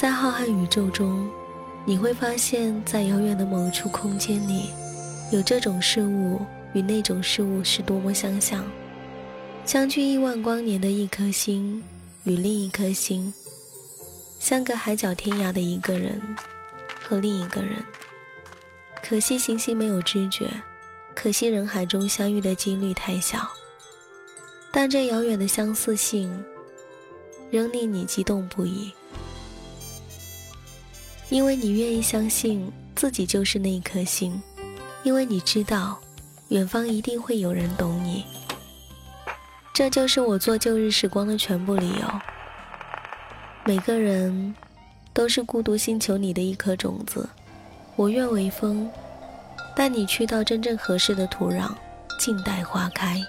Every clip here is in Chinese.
在浩瀚宇宙中，你会发现在遥远的某处空间里，有这种事物与那种事物是多么相像。相距亿万光年的一颗星与另一颗星，相隔海角天涯的一个人和另一个人。可惜行星没有知觉，可惜人海中相遇的几率太小。但这遥远的相似性，仍令你激动不已，因为你愿意相信自己就是那一颗星，因为你知道，远方一定会有人懂你。这就是我做旧日时光的全部理由。每个人都是孤独星球里的一颗种子，我愿为风，带你去到真正合适的土壤，静待花开。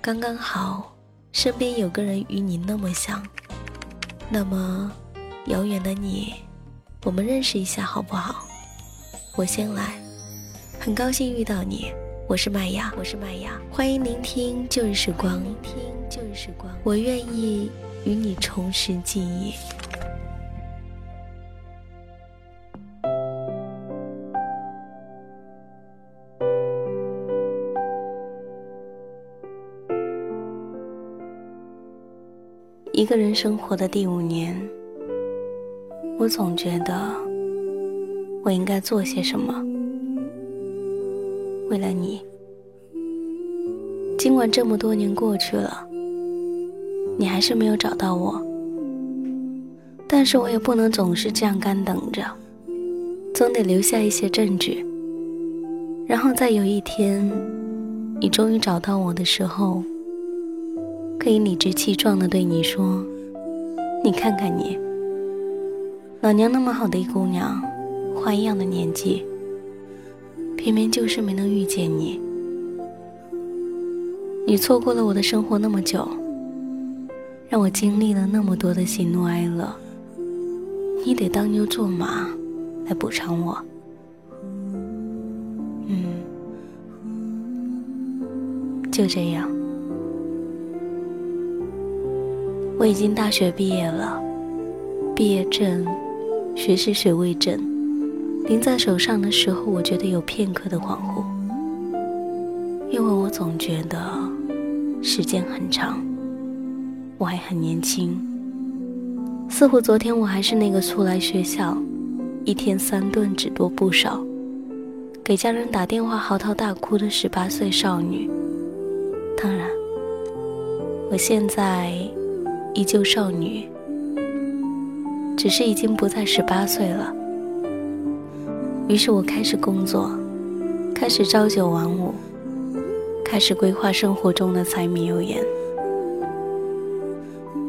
刚刚好，身边有个人与你那么像，那么遥远的你，我们认识一下好不好？我先来，很高兴遇到你，我是麦芽，我是麦芽，欢迎聆听旧日时光，聆听旧日时光，我愿意与你重拾记忆。一个人生活的第五年，我总觉得我应该做些什么。为了你，尽管这么多年过去了，你还是没有找到我，但是我也不能总是这样干等着，总得留下一些证据，然后在有一天，你终于找到我的时候。可以理直气壮地对你说：“你看看你，老娘那么好的一姑娘，花一样的年纪，偏偏就是没能遇见你。你错过了我的生活那么久，让我经历了那么多的喜怒哀乐，你得当牛做马来补偿我。嗯，就这样。”我已经大学毕业了，毕业证、学习学位证拎在手上的时候，我觉得有片刻的恍惚，因为我总觉得时间很长，我还很年轻，似乎昨天我还是那个初来学校，一天三顿只多不少，给家人打电话嚎啕大哭的十八岁少女。当然，我现在。依旧少女，只是已经不再十八岁了。于是我开始工作，开始朝九晚五，开始规划生活中的柴米油盐。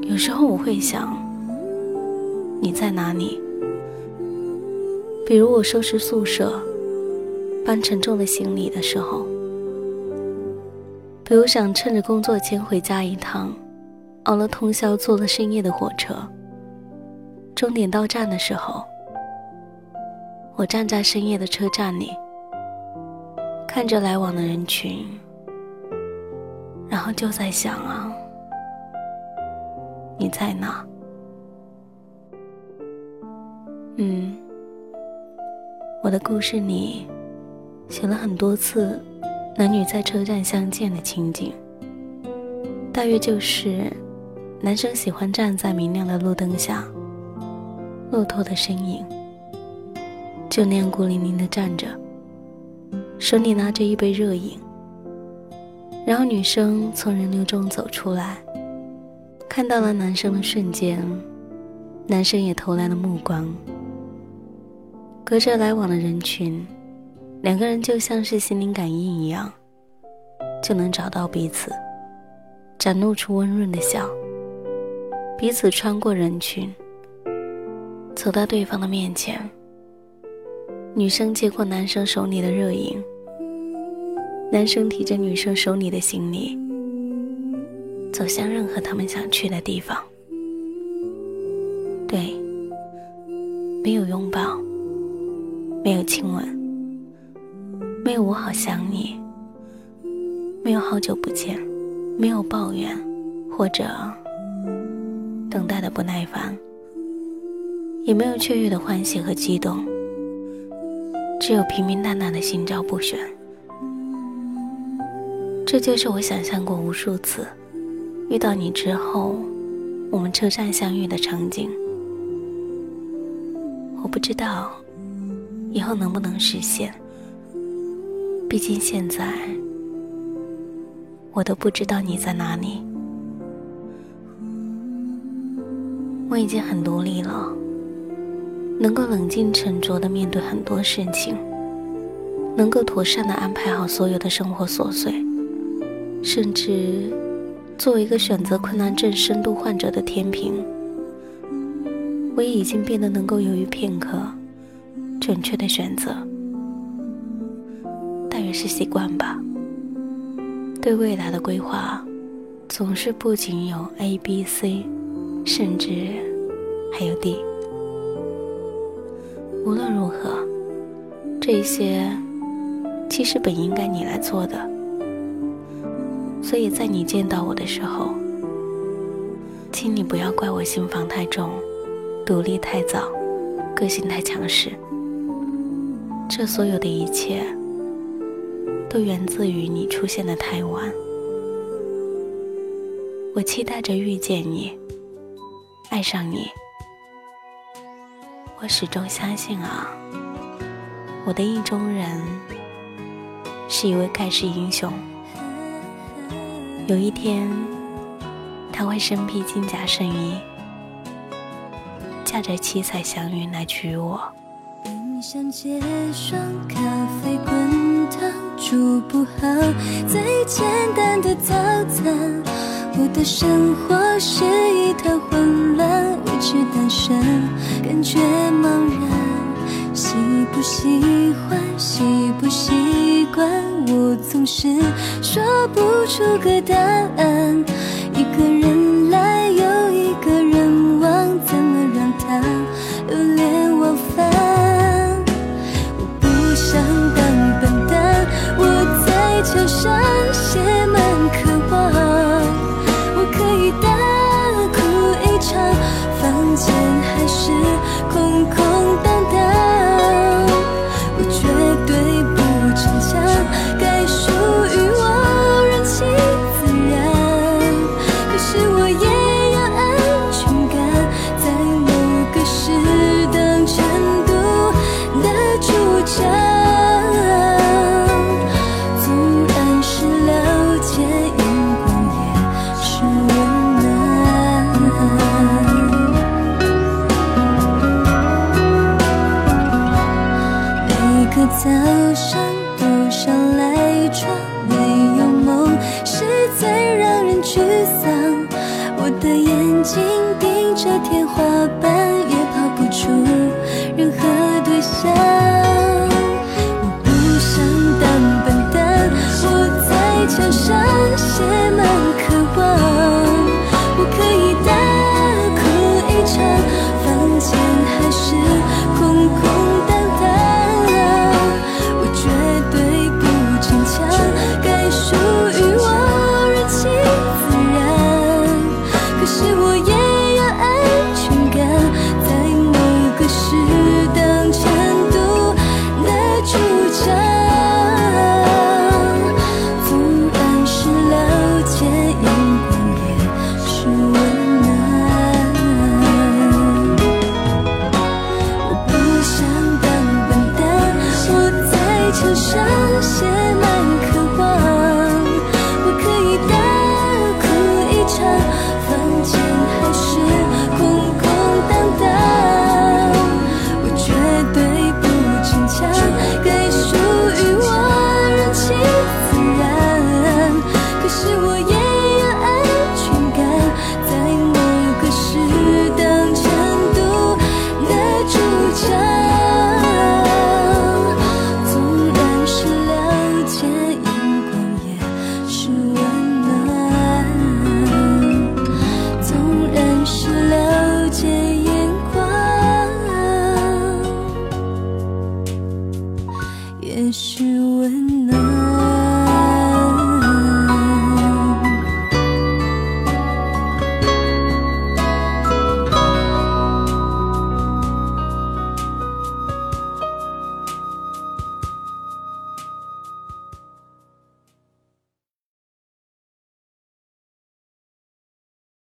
有时候我会想，你在哪里？比如我收拾宿舍、搬沉重的行李的时候，比如想趁着工作前回家一趟。熬了通宵，坐了深夜的火车。终点到站的时候，我站在深夜的车站里，看着来往的人群，然后就在想啊，你在哪？嗯，我的故事里写了很多次男女在车站相见的情景，大约就是。男生喜欢站在明亮的路灯下，骆驼的身影就那样孤零零的站着，手里拿着一杯热饮。然后女生从人流中走出来，看到了男生的瞬间，男生也投来了目光。隔着来往的人群，两个人就像是心灵感应一样，就能找到彼此，展露出温润的笑。彼此穿过人群，走到对方的面前。女生接过男生手里的热饮，男生提着女生手里的行李，走向任何他们想去的地方。对，没有拥抱，没有亲吻，没有我好想你，没有好久不见，没有抱怨，或者。等待的不耐烦，也没有雀跃的欢喜和激动，只有平平淡淡的心照不宣。这就是我想象过无数次遇到你之后，我们车站相遇的场景。我不知道以后能不能实现，毕竟现在我都不知道你在哪里。我已经很独立了。能够冷静沉着地面对很多事情，能够妥善地安排好所有的生活琐碎，甚至作为一个选择困难症深度患者的天平，我也已经变得能够犹豫片刻，准确的选择。大约是习惯吧。对未来的规划，总是不仅有 A、B、C，甚至还有 D。无论如何，这些其实本应该你来做的。所以在你见到我的时候，请你不要怪我心防太重，独立太早，个性太强势。这所有的一切，都源自于你出现的太晚。我期待着遇见你，爱上你。我始终相信啊，我的意中人是一位盖世英雄。有一天，他会身披金甲圣衣，驾着七彩祥云来娶我。冰箱结霜，咖啡滚烫，煮不好最简单的早餐。我的生活是一团混乱，是单身，感觉茫然。喜不喜欢，习不习惯，我总是说不出个答案。一个人来，又一个人往，怎么让他流连忘返？我不想当笨蛋，我在桥上写满